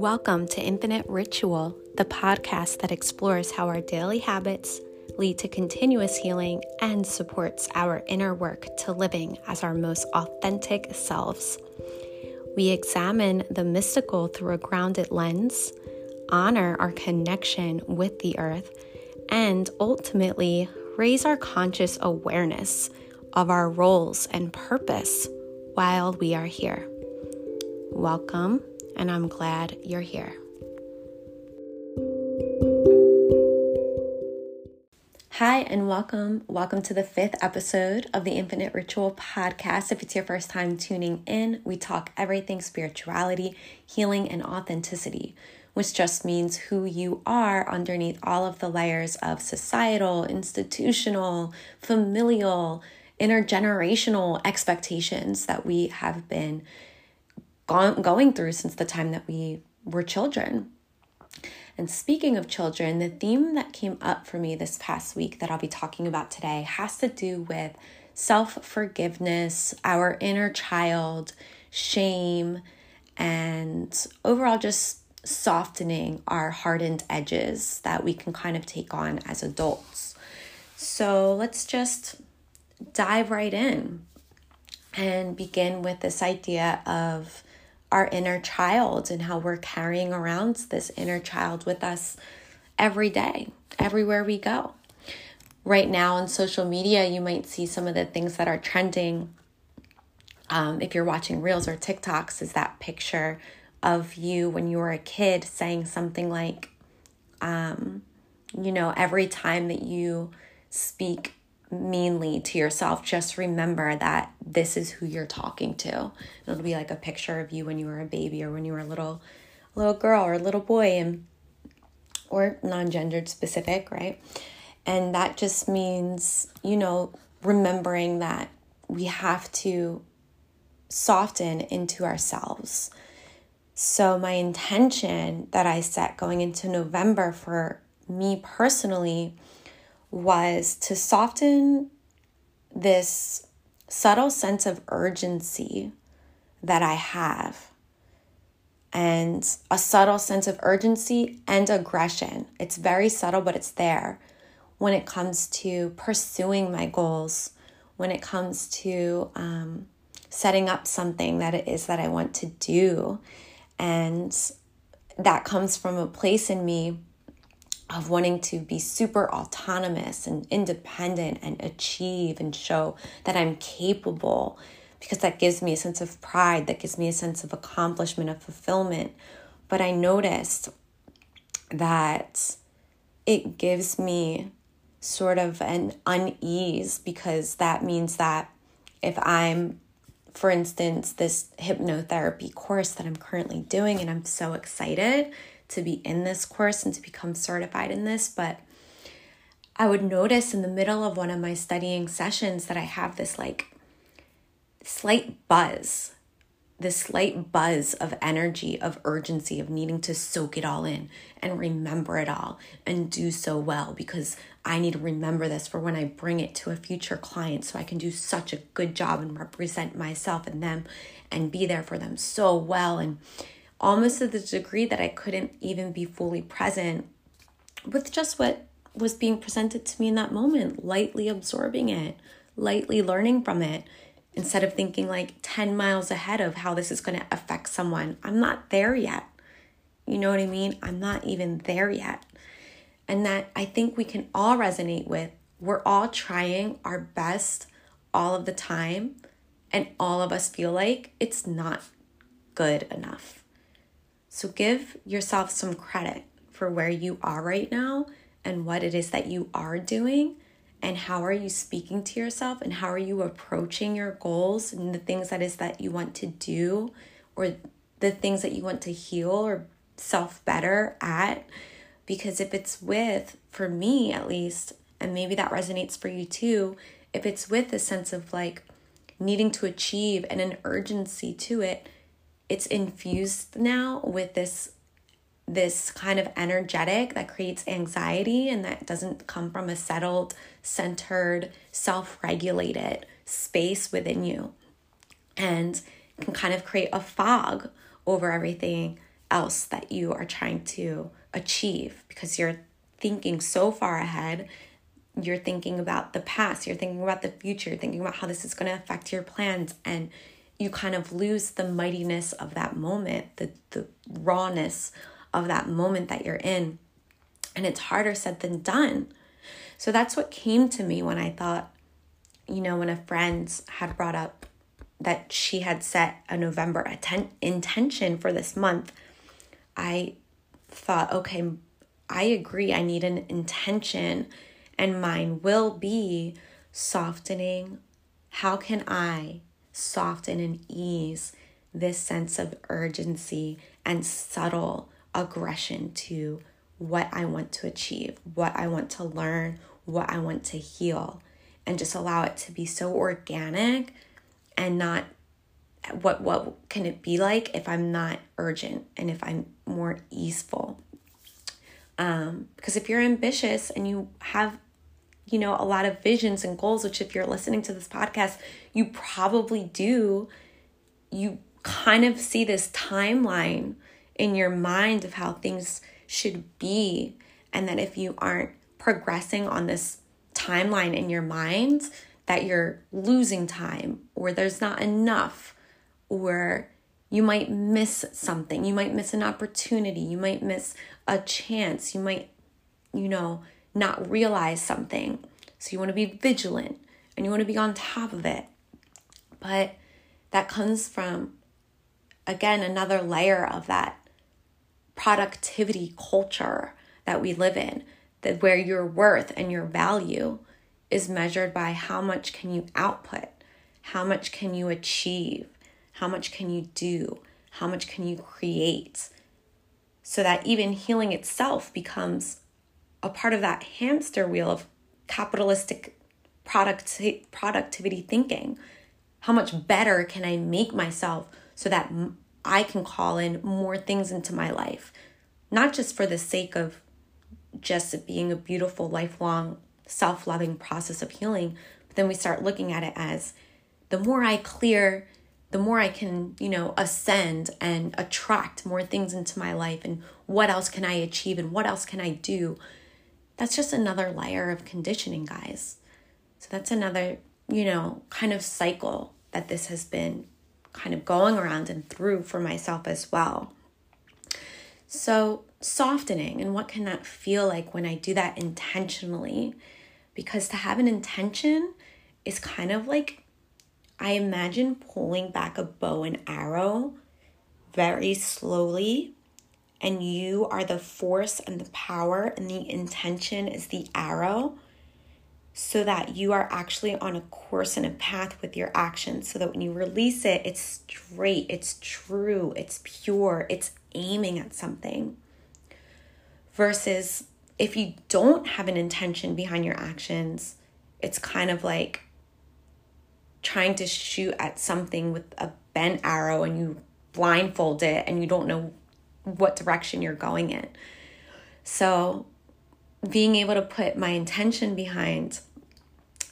Welcome to Infinite Ritual, the podcast that explores how our daily habits lead to continuous healing and supports our inner work to living as our most authentic selves. We examine the mystical through a grounded lens, honor our connection with the earth, and ultimately raise our conscious awareness of our roles and purpose while we are here. Welcome and I'm glad you're here. Hi, and welcome. Welcome to the fifth episode of the Infinite Ritual podcast. If it's your first time tuning in, we talk everything spirituality, healing, and authenticity, which just means who you are underneath all of the layers of societal, institutional, familial, intergenerational expectations that we have been gone, going through since the time that we were children. And speaking of children, the theme that came up for me this past week that I'll be talking about today has to do with self forgiveness, our inner child, shame, and overall just softening our hardened edges that we can kind of take on as adults. So let's just dive right in and begin with this idea of our inner child and how we're carrying around this inner child with us every day, everywhere we go. Right now on social media, you might see some of the things that are trending. Um, if you're watching Reels or TikToks, is that picture of you when you were a kid saying something like, um, you know, every time that you speak meanly to yourself, just remember that this is who you're talking to. It'll be like a picture of you when you were a baby or when you were a little little girl or a little boy and or non-gendered specific, right? And that just means, you know, remembering that we have to soften into ourselves. So my intention that I set going into November for me personally was to soften this subtle sense of urgency that I have and a subtle sense of urgency and aggression. It's very subtle, but it's there when it comes to pursuing my goals, when it comes to um, setting up something that it is that I want to do. And that comes from a place in me of wanting to be super autonomous and independent and achieve and show that I'm capable because that gives me a sense of pride, that gives me a sense of accomplishment, of fulfillment. But I noticed that it gives me sort of an unease because that means that if I'm, for instance, this hypnotherapy course that I'm currently doing and I'm so excited to be in this course and to become certified in this, but I would notice in the middle of one of my studying sessions that I have this like slight buzz, this slight buzz of energy, of urgency, of needing to soak it all in and remember it all and do so well because I need to remember this for when I bring it to a future client so I can do such a good job and represent myself and them and be there for them so well. And almost to the degree that I couldn't even be fully present with just what was being presented to me in that moment, lightly absorbing it, lightly learning from it, instead of thinking like 10 miles ahead of how this is going to affect someone. I'm not there yet. You know what I mean? I'm not even there yet. And that I think we can all resonate with. We're all trying our best all of the time, and all of us feel like it's not good enough. So give yourself some credit for where you are right now and what it is that you are doing and how are you speaking to yourself and how are you approaching your goals and the things that is that you want to do or the things that you want to heal or self better at. Because if it's with for me at least and maybe that resonates for you too if it's with a sense of like needing to achieve and an urgency to it it's infused now with this this kind of energetic that creates anxiety and that doesn't come from a settled, centered, self regulated space within you and can kind of create a fog over everything else that you are trying to achieve because you're thinking so far ahead. You're thinking about the past, you're thinking about the future, you're thinking about how this is going to affect your plans, and you kind of lose the mightiness of that moment, the, the rawness of that moment that you're in. And it's harder said than done. So that's what came to me when I thought, you know, when a friend had brought up that she had set a November atten- intention for this month, I thought, okay, I agree. I need an intention, and mine will be softening. How can I soften and ease this sense of urgency and subtle aggression to what I want to achieve, what I want to learn, what I want to heal, and just allow it to be so organic and not what what can it be like if I'm not urgent and if I'm more easeful. Um, because if you're ambitious and you have you know a lot of visions and goals which if you're listening to this podcast you probably do. You kind of see this timeline in your mind of how things should be and that if you aren't progressing on this timeline in your mind that you're losing time or there's not enough or you might miss something. You might miss an opportunity. You might miss a chance. You might you know not realize something so you want to be vigilant and you want to be on top of it but that comes from again another layer of that productivity culture that we live in that where your worth and your value is measured by how much can you output, how much can you achieve, how much can you do, how much can you create. So that even healing itself becomes a part of that hamster wheel of capitalistic product productivity thinking. How much better can I make myself so that I can call in more things into my life? Not just for the sake of just being a beautiful, lifelong self loving process of healing. But then we start looking at it as the more I clear, the more I can, you know, ascend and attract more things into my life. And what else can I achieve and what else can I do? That's just another layer of conditioning, guys. So that's another, you know, kind of cycle that this has been kind of going around and through for myself as well. So, softening and what can that feel like when I do that intentionally because to have an intention is kind of like I imagine pulling back a bow and arrow very slowly, and you are the force and the power, and the intention is the arrow, so that you are actually on a course and a path with your actions. So that when you release it, it's straight, it's true, it's pure, it's aiming at something. Versus if you don't have an intention behind your actions, it's kind of like trying to shoot at something with a bent arrow and you blindfold it and you don't know what direction you're going in. So, being able to put my intention behind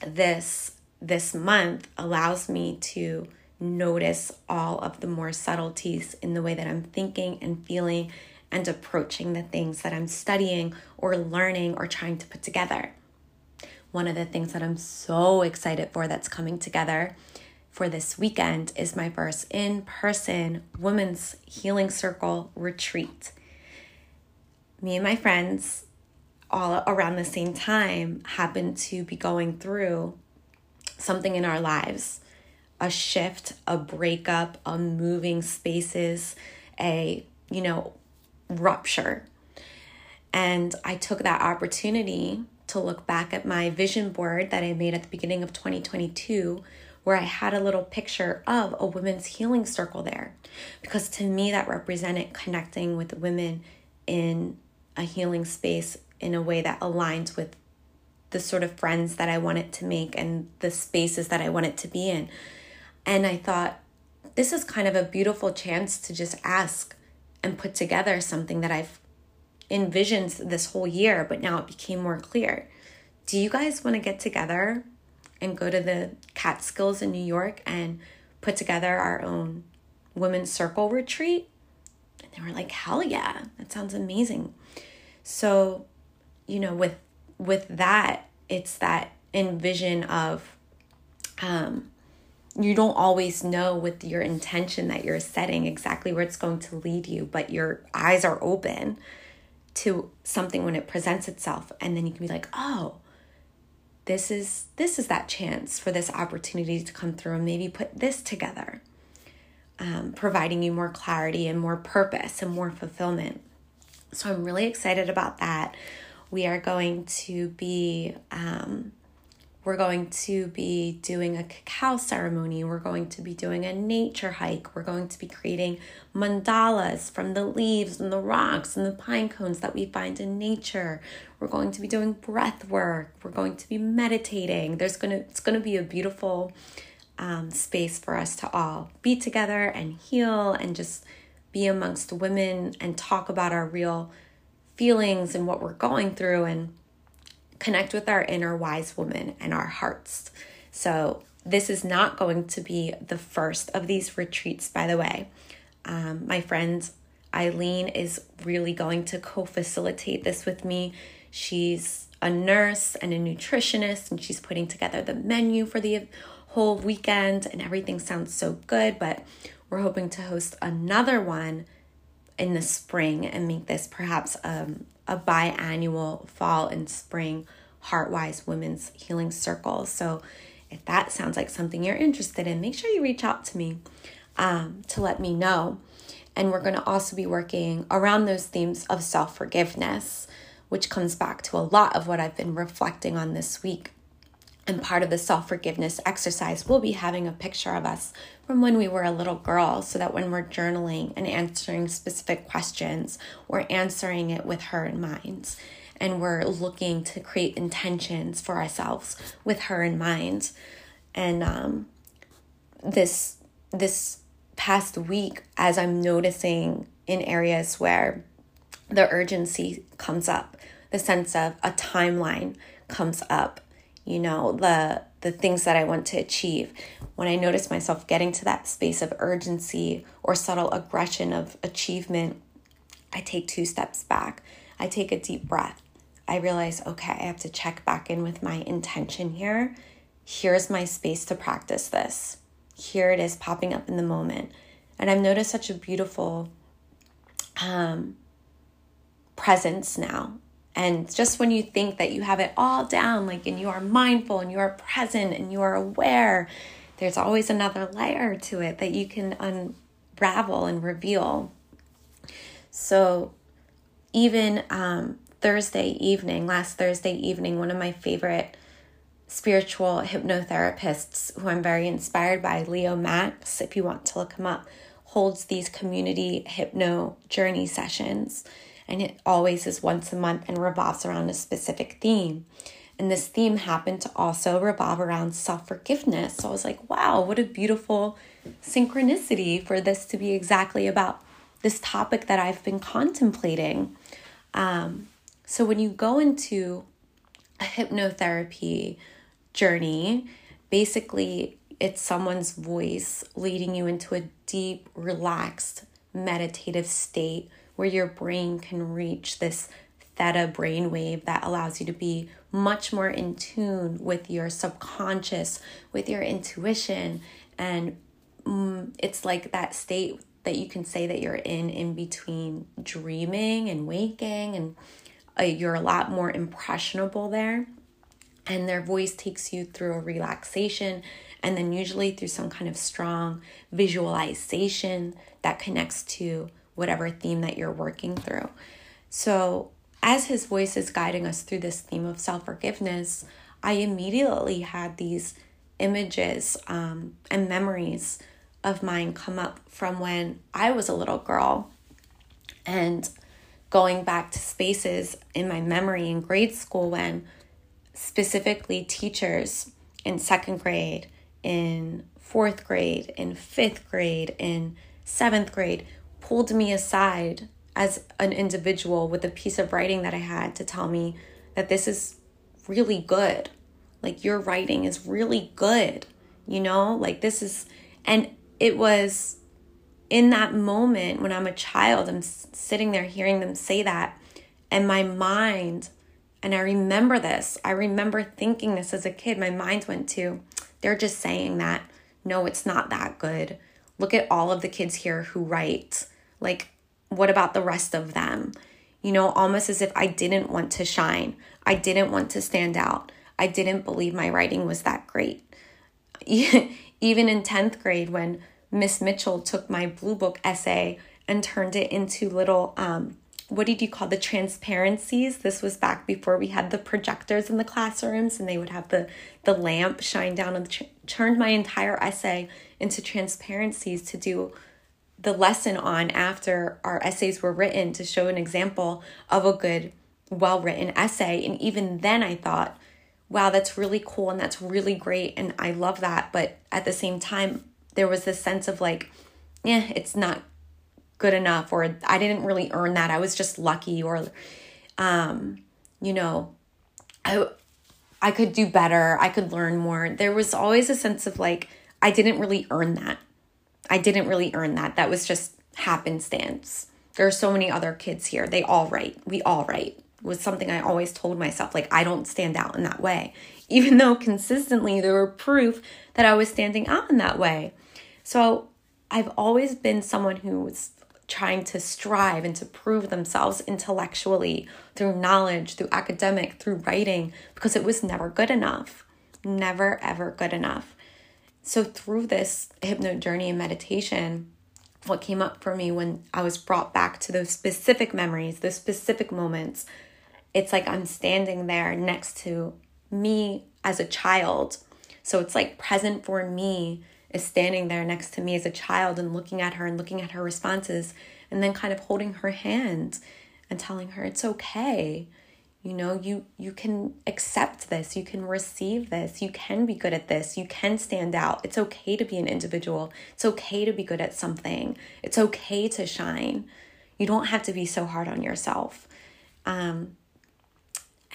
this this month allows me to notice all of the more subtleties in the way that I'm thinking and feeling and approaching the things that I'm studying or learning or trying to put together. One of the things that I'm so excited for that's coming together for this weekend is my first in person Women's Healing Circle retreat. Me and my friends, all around the same time, happen to be going through something in our lives a shift, a breakup, a moving spaces, a, you know, rupture. And I took that opportunity to look back at my vision board that I made at the beginning of 2022, where I had a little picture of a women's healing circle there. Because to me, that represented connecting with women in a healing space in a way that aligns with the sort of friends that I wanted to make and the spaces that I wanted to be in. And I thought, this is kind of a beautiful chance to just ask and put together something that I've envisioned this whole year, but now it became more clear. Do you guys want to get together and go to the Catskills in New York and put together our own women's circle retreat? And they we're like, hell yeah, that sounds amazing. So, you know, with with that, it's that envision of um you don't always know with your intention that you're setting exactly where it's going to lead you, but your eyes are open to something when it presents itself. And then you can be like, oh, this is this is that chance for this opportunity to come through and maybe put this together um, providing you more clarity and more purpose and more fulfillment. So i'm really excited about that. We are going to be um, we're going to be doing a cacao ceremony. We're going to be doing a nature hike. We're going to be creating mandalas from the leaves and the rocks and the pine cones that we find in nature. We're going to be doing breath work. We're going to be meditating. There's gonna it's gonna be a beautiful um, space for us to all be together and heal and just be amongst women and talk about our real feelings and what we're going through and connect with our inner wise woman and our hearts. So, this is not going to be the first of these retreats, by the way. Um, my friend Eileen is really going to co facilitate this with me. She's a nurse and a nutritionist, and she's putting together the menu for the whole weekend, and everything sounds so good. But we're hoping to host another one in the spring and make this perhaps um, a biannual fall and spring Heartwise Women's Healing Circle. So if that sounds like something you're interested in, make sure you reach out to me um, to let me know. And we're going to also be working around those themes of self forgiveness, which comes back to a lot of what I've been reflecting on this week. And part of the self forgiveness exercise, we'll be having a picture of us from when we were a little girl so that when we're journaling and answering specific questions, we're answering it with her in mind. And we're looking to create intentions for ourselves with her in mind. And um, this this past week, as I'm noticing in areas where the urgency comes up, the sense of a timeline comes up you know the the things that I want to achieve. When I notice myself getting to that space of urgency or subtle aggression of achievement, I take two steps back. I take a deep breath. I realize, okay, I have to check back in with my intention here. Here's my space to practice this. Here it is popping up in the moment. And I've noticed such a beautiful um, presence now and just when you think that you have it all down, like, and you are mindful and you are present and you are aware, there's always another layer to it that you can unravel and reveal. So, even um, Thursday evening, last Thursday evening, one of my favorite spiritual hypnotherapists, who I'm very inspired by, Leo Max, if you want to look him up, holds these community hypno journey sessions and it always is once a month and revolves around a specific theme. And this theme happened to also revolve around self forgiveness. So I was like, wow, what a beautiful synchronicity for this to be exactly about this topic that I've been contemplating. Um, so when you go into a hypnotherapy journey, basically it's someone's voice leading you into a deep, relaxed, meditative state where your brain can reach this theta brainwave that allows you to be much more in tune with your subconscious, with your intuition. And mm, it's like that state that you can say that you're in in between dreaming and waking, and uh, you're a lot more impressionable there. And their voice takes you through a relaxation and then usually through some kind of strong visualization that connects to whatever theme that you're working through. So, as his voice is guiding us through this theme of self forgiveness, I immediately had these images um, and memories of mine come up from when I was a little girl and going back to spaces in my memory in grade school when specifically teachers in second grade, in fourth grade, in fifth grade, in seventh grade pulled me aside as an individual with a piece of writing that I had to tell me that this is really good. Like, your writing is really good, you know? Like, this is, and it was in that moment when I'm a child, I'm sitting there hearing them say that, and my mind, and I remember this, I remember thinking this as a kid, my mind went to, they're just saying that. No, it's not that good. Look at all of the kids here who write. Like, what about the rest of them? You know, almost as if I didn't want to shine. I didn't want to stand out. I didn't believe my writing was that great. Even in 10th grade, when Miss Mitchell took my blue book essay and turned it into little um, what did you call the transparencies this was back before we had the projectors in the classrooms and they would have the the lamp shine down and tr- turned my entire essay into transparencies to do the lesson on after our essays were written to show an example of a good well written essay and even then i thought wow that's really cool and that's really great and i love that but at the same time there was this sense of like, yeah, it's not good enough, or I didn't really earn that. I was just lucky, or, um, you know, I, I could do better. I could learn more. There was always a sense of like, I didn't really earn that. I didn't really earn that. That was just happenstance. There are so many other kids here. They all write. We all write was something I always told myself. Like, I don't stand out in that way. Even though consistently there were proof that I was standing out in that way. So I've always been someone who was trying to strive and to prove themselves intellectually through knowledge, through academic, through writing, because it was never good enough. Never, ever good enough. So, through this hypno journey and meditation, what came up for me when I was brought back to those specific memories, those specific moments, it's like I'm standing there next to me as a child. So, it's like present for me is standing there next to me as a child and looking at her and looking at her responses and then kind of holding her hand and telling her it's okay you know you you can accept this. You can receive this. You can be good at this. You can stand out. It's okay to be an individual. It's okay to be good at something. It's okay to shine. You don't have to be so hard on yourself. Um,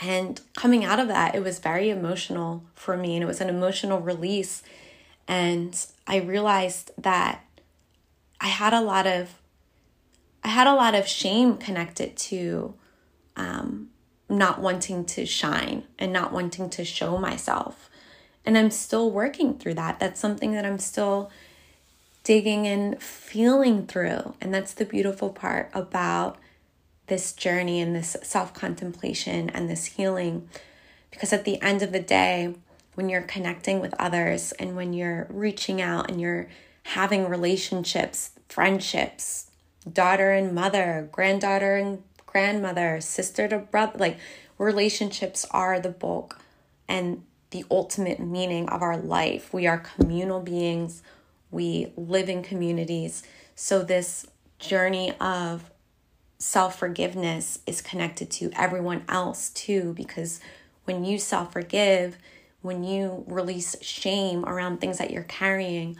and coming out of that it was very emotional for me and it was an emotional release. And I realized that I had a lot of I had a lot of shame connected to um, not wanting to shine and not wanting to show myself. And I'm still working through that. That's something that I'm still digging and feeling through. And that's the beautiful part about this journey and this self contemplation and this healing. Because at the end of the day, when you're connecting with others and when you're reaching out and you're having relationships, friendships, daughter and mother, granddaughter and grandmother, sister to brother, like relationships are the bulk and the ultimate meaning of our life. We are communal beings, we live in communities. So, this journey of self forgiveness is connected to everyone else too, because when you self forgive, when you release shame around things that you're carrying,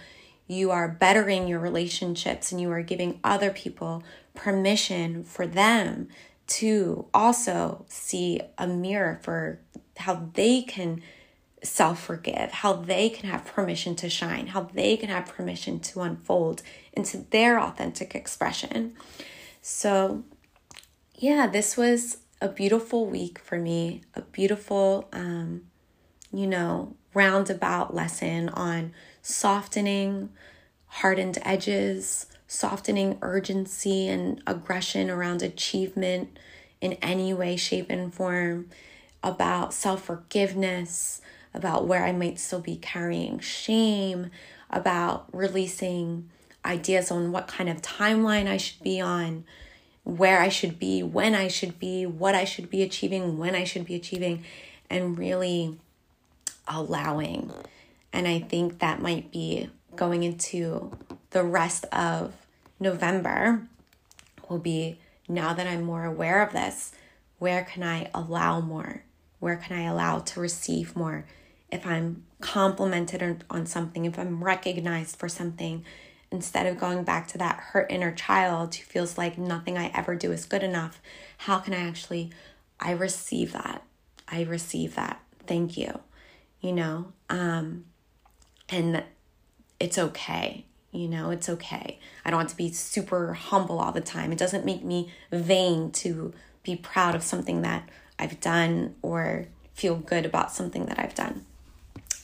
you are bettering your relationships and you are giving other people permission for them to also see a mirror for how they can self forgive, how they can have permission to shine, how they can have permission to unfold into their authentic expression. So, yeah, this was a beautiful week for me, a beautiful um, you know, roundabout lesson on softening hardened edges, softening urgency and aggression around achievement in any way, shape, and form, about self forgiveness, about where I might still be carrying shame, about releasing ideas on what kind of timeline I should be on, where I should be, when I should be, what I should be achieving, when I should be achieving, and really allowing. And I think that might be going into the rest of November will be now that I'm more aware of this, where can I allow more? Where can I allow to receive more? If I'm complimented on something, if I'm recognized for something, instead of going back to that hurt inner child who feels like nothing I ever do is good enough, how can I actually, I receive that. I receive that. Thank you you know, um, and it's okay. You know, it's okay. I don't want to be super humble all the time. It doesn't make me vain to be proud of something that I've done or feel good about something that I've done.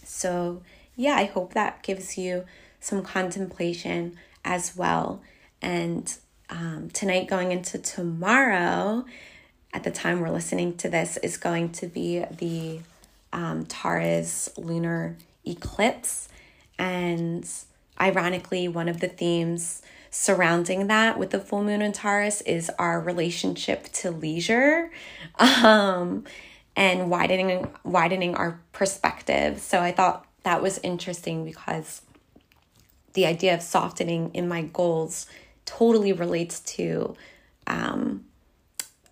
So, yeah, I hope that gives you some contemplation as well. And um, tonight, going into tomorrow, at the time we're listening to this, is going to be the um, Taurus lunar eclipse. And ironically, one of the themes surrounding that with the full moon in Taurus is our relationship to leisure um, and widening widening our perspective. So I thought that was interesting because the idea of softening in my goals totally relates to um,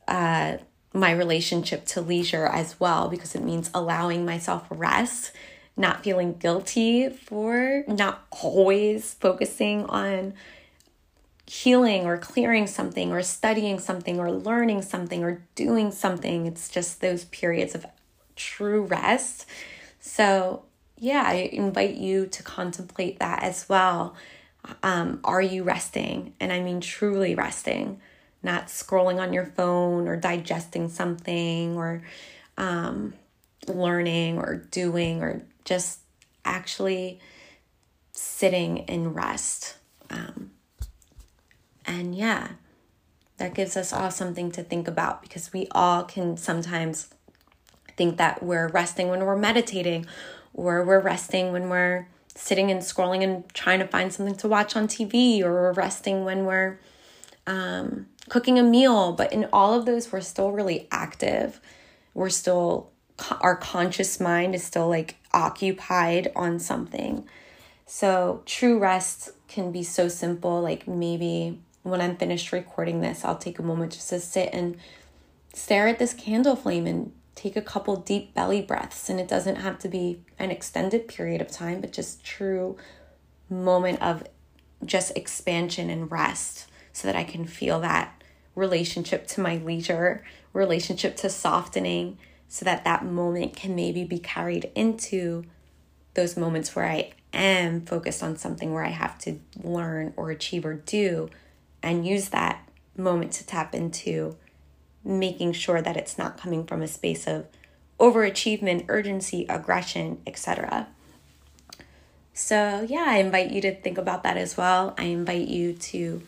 uh, my relationship to leisure as well because it means allowing myself rest not feeling guilty for not always focusing on healing or clearing something or studying something or learning something or doing something. It's just those periods of true rest. So, yeah, I invite you to contemplate that as well. Um, are you resting? And I mean truly resting, not scrolling on your phone or digesting something or um, learning or doing or just actually sitting in rest. Um, and yeah, that gives us all something to think about because we all can sometimes think that we're resting when we're meditating or we're resting when we're sitting and scrolling and trying to find something to watch on TV or we're resting when we're um, cooking a meal. But in all of those, we're still really active. We're still our conscious mind is still like occupied on something. So, true rest can be so simple. Like, maybe when I'm finished recording this, I'll take a moment just to sit and stare at this candle flame and take a couple deep belly breaths. And it doesn't have to be an extended period of time, but just true moment of just expansion and rest so that I can feel that relationship to my leisure, relationship to softening, so that that moment can maybe be carried into those moments where I am focused on something where I have to learn or achieve or do and use that moment to tap into making sure that it's not coming from a space of overachievement, urgency, aggression, etc. So, yeah, I invite you to think about that as well. I invite you to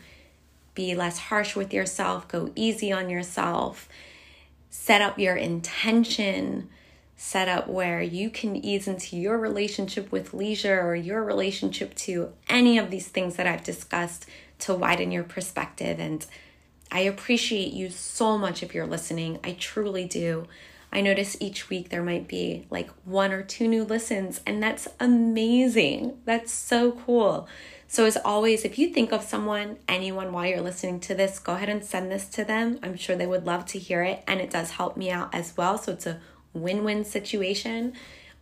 be less harsh with yourself, go easy on yourself set up your intention set up where you can ease into your relationship with leisure or your relationship to any of these things that I've discussed to widen your perspective. And I appreciate you so much if you're listening. I truly do. I notice each week there might be like one or two new listens, and that's amazing. That's so cool. So, as always, if you think of someone, anyone while you're listening to this, go ahead and send this to them. I'm sure they would love to hear it, and it does help me out as well. So, it's a win win situation.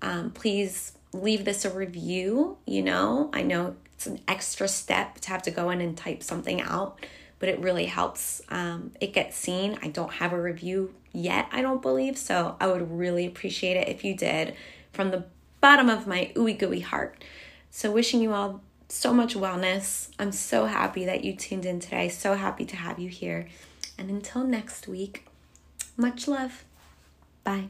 Um, please leave this a review. You know, I know it's an extra step to have to go in and type something out, but it really helps. Um, it gets seen. I don't have a review yet, I don't believe. So, I would really appreciate it if you did from the bottom of my ooey gooey heart. So, wishing you all so much wellness. I'm so happy that you tuned in today. So happy to have you here. And until next week, much love. Bye.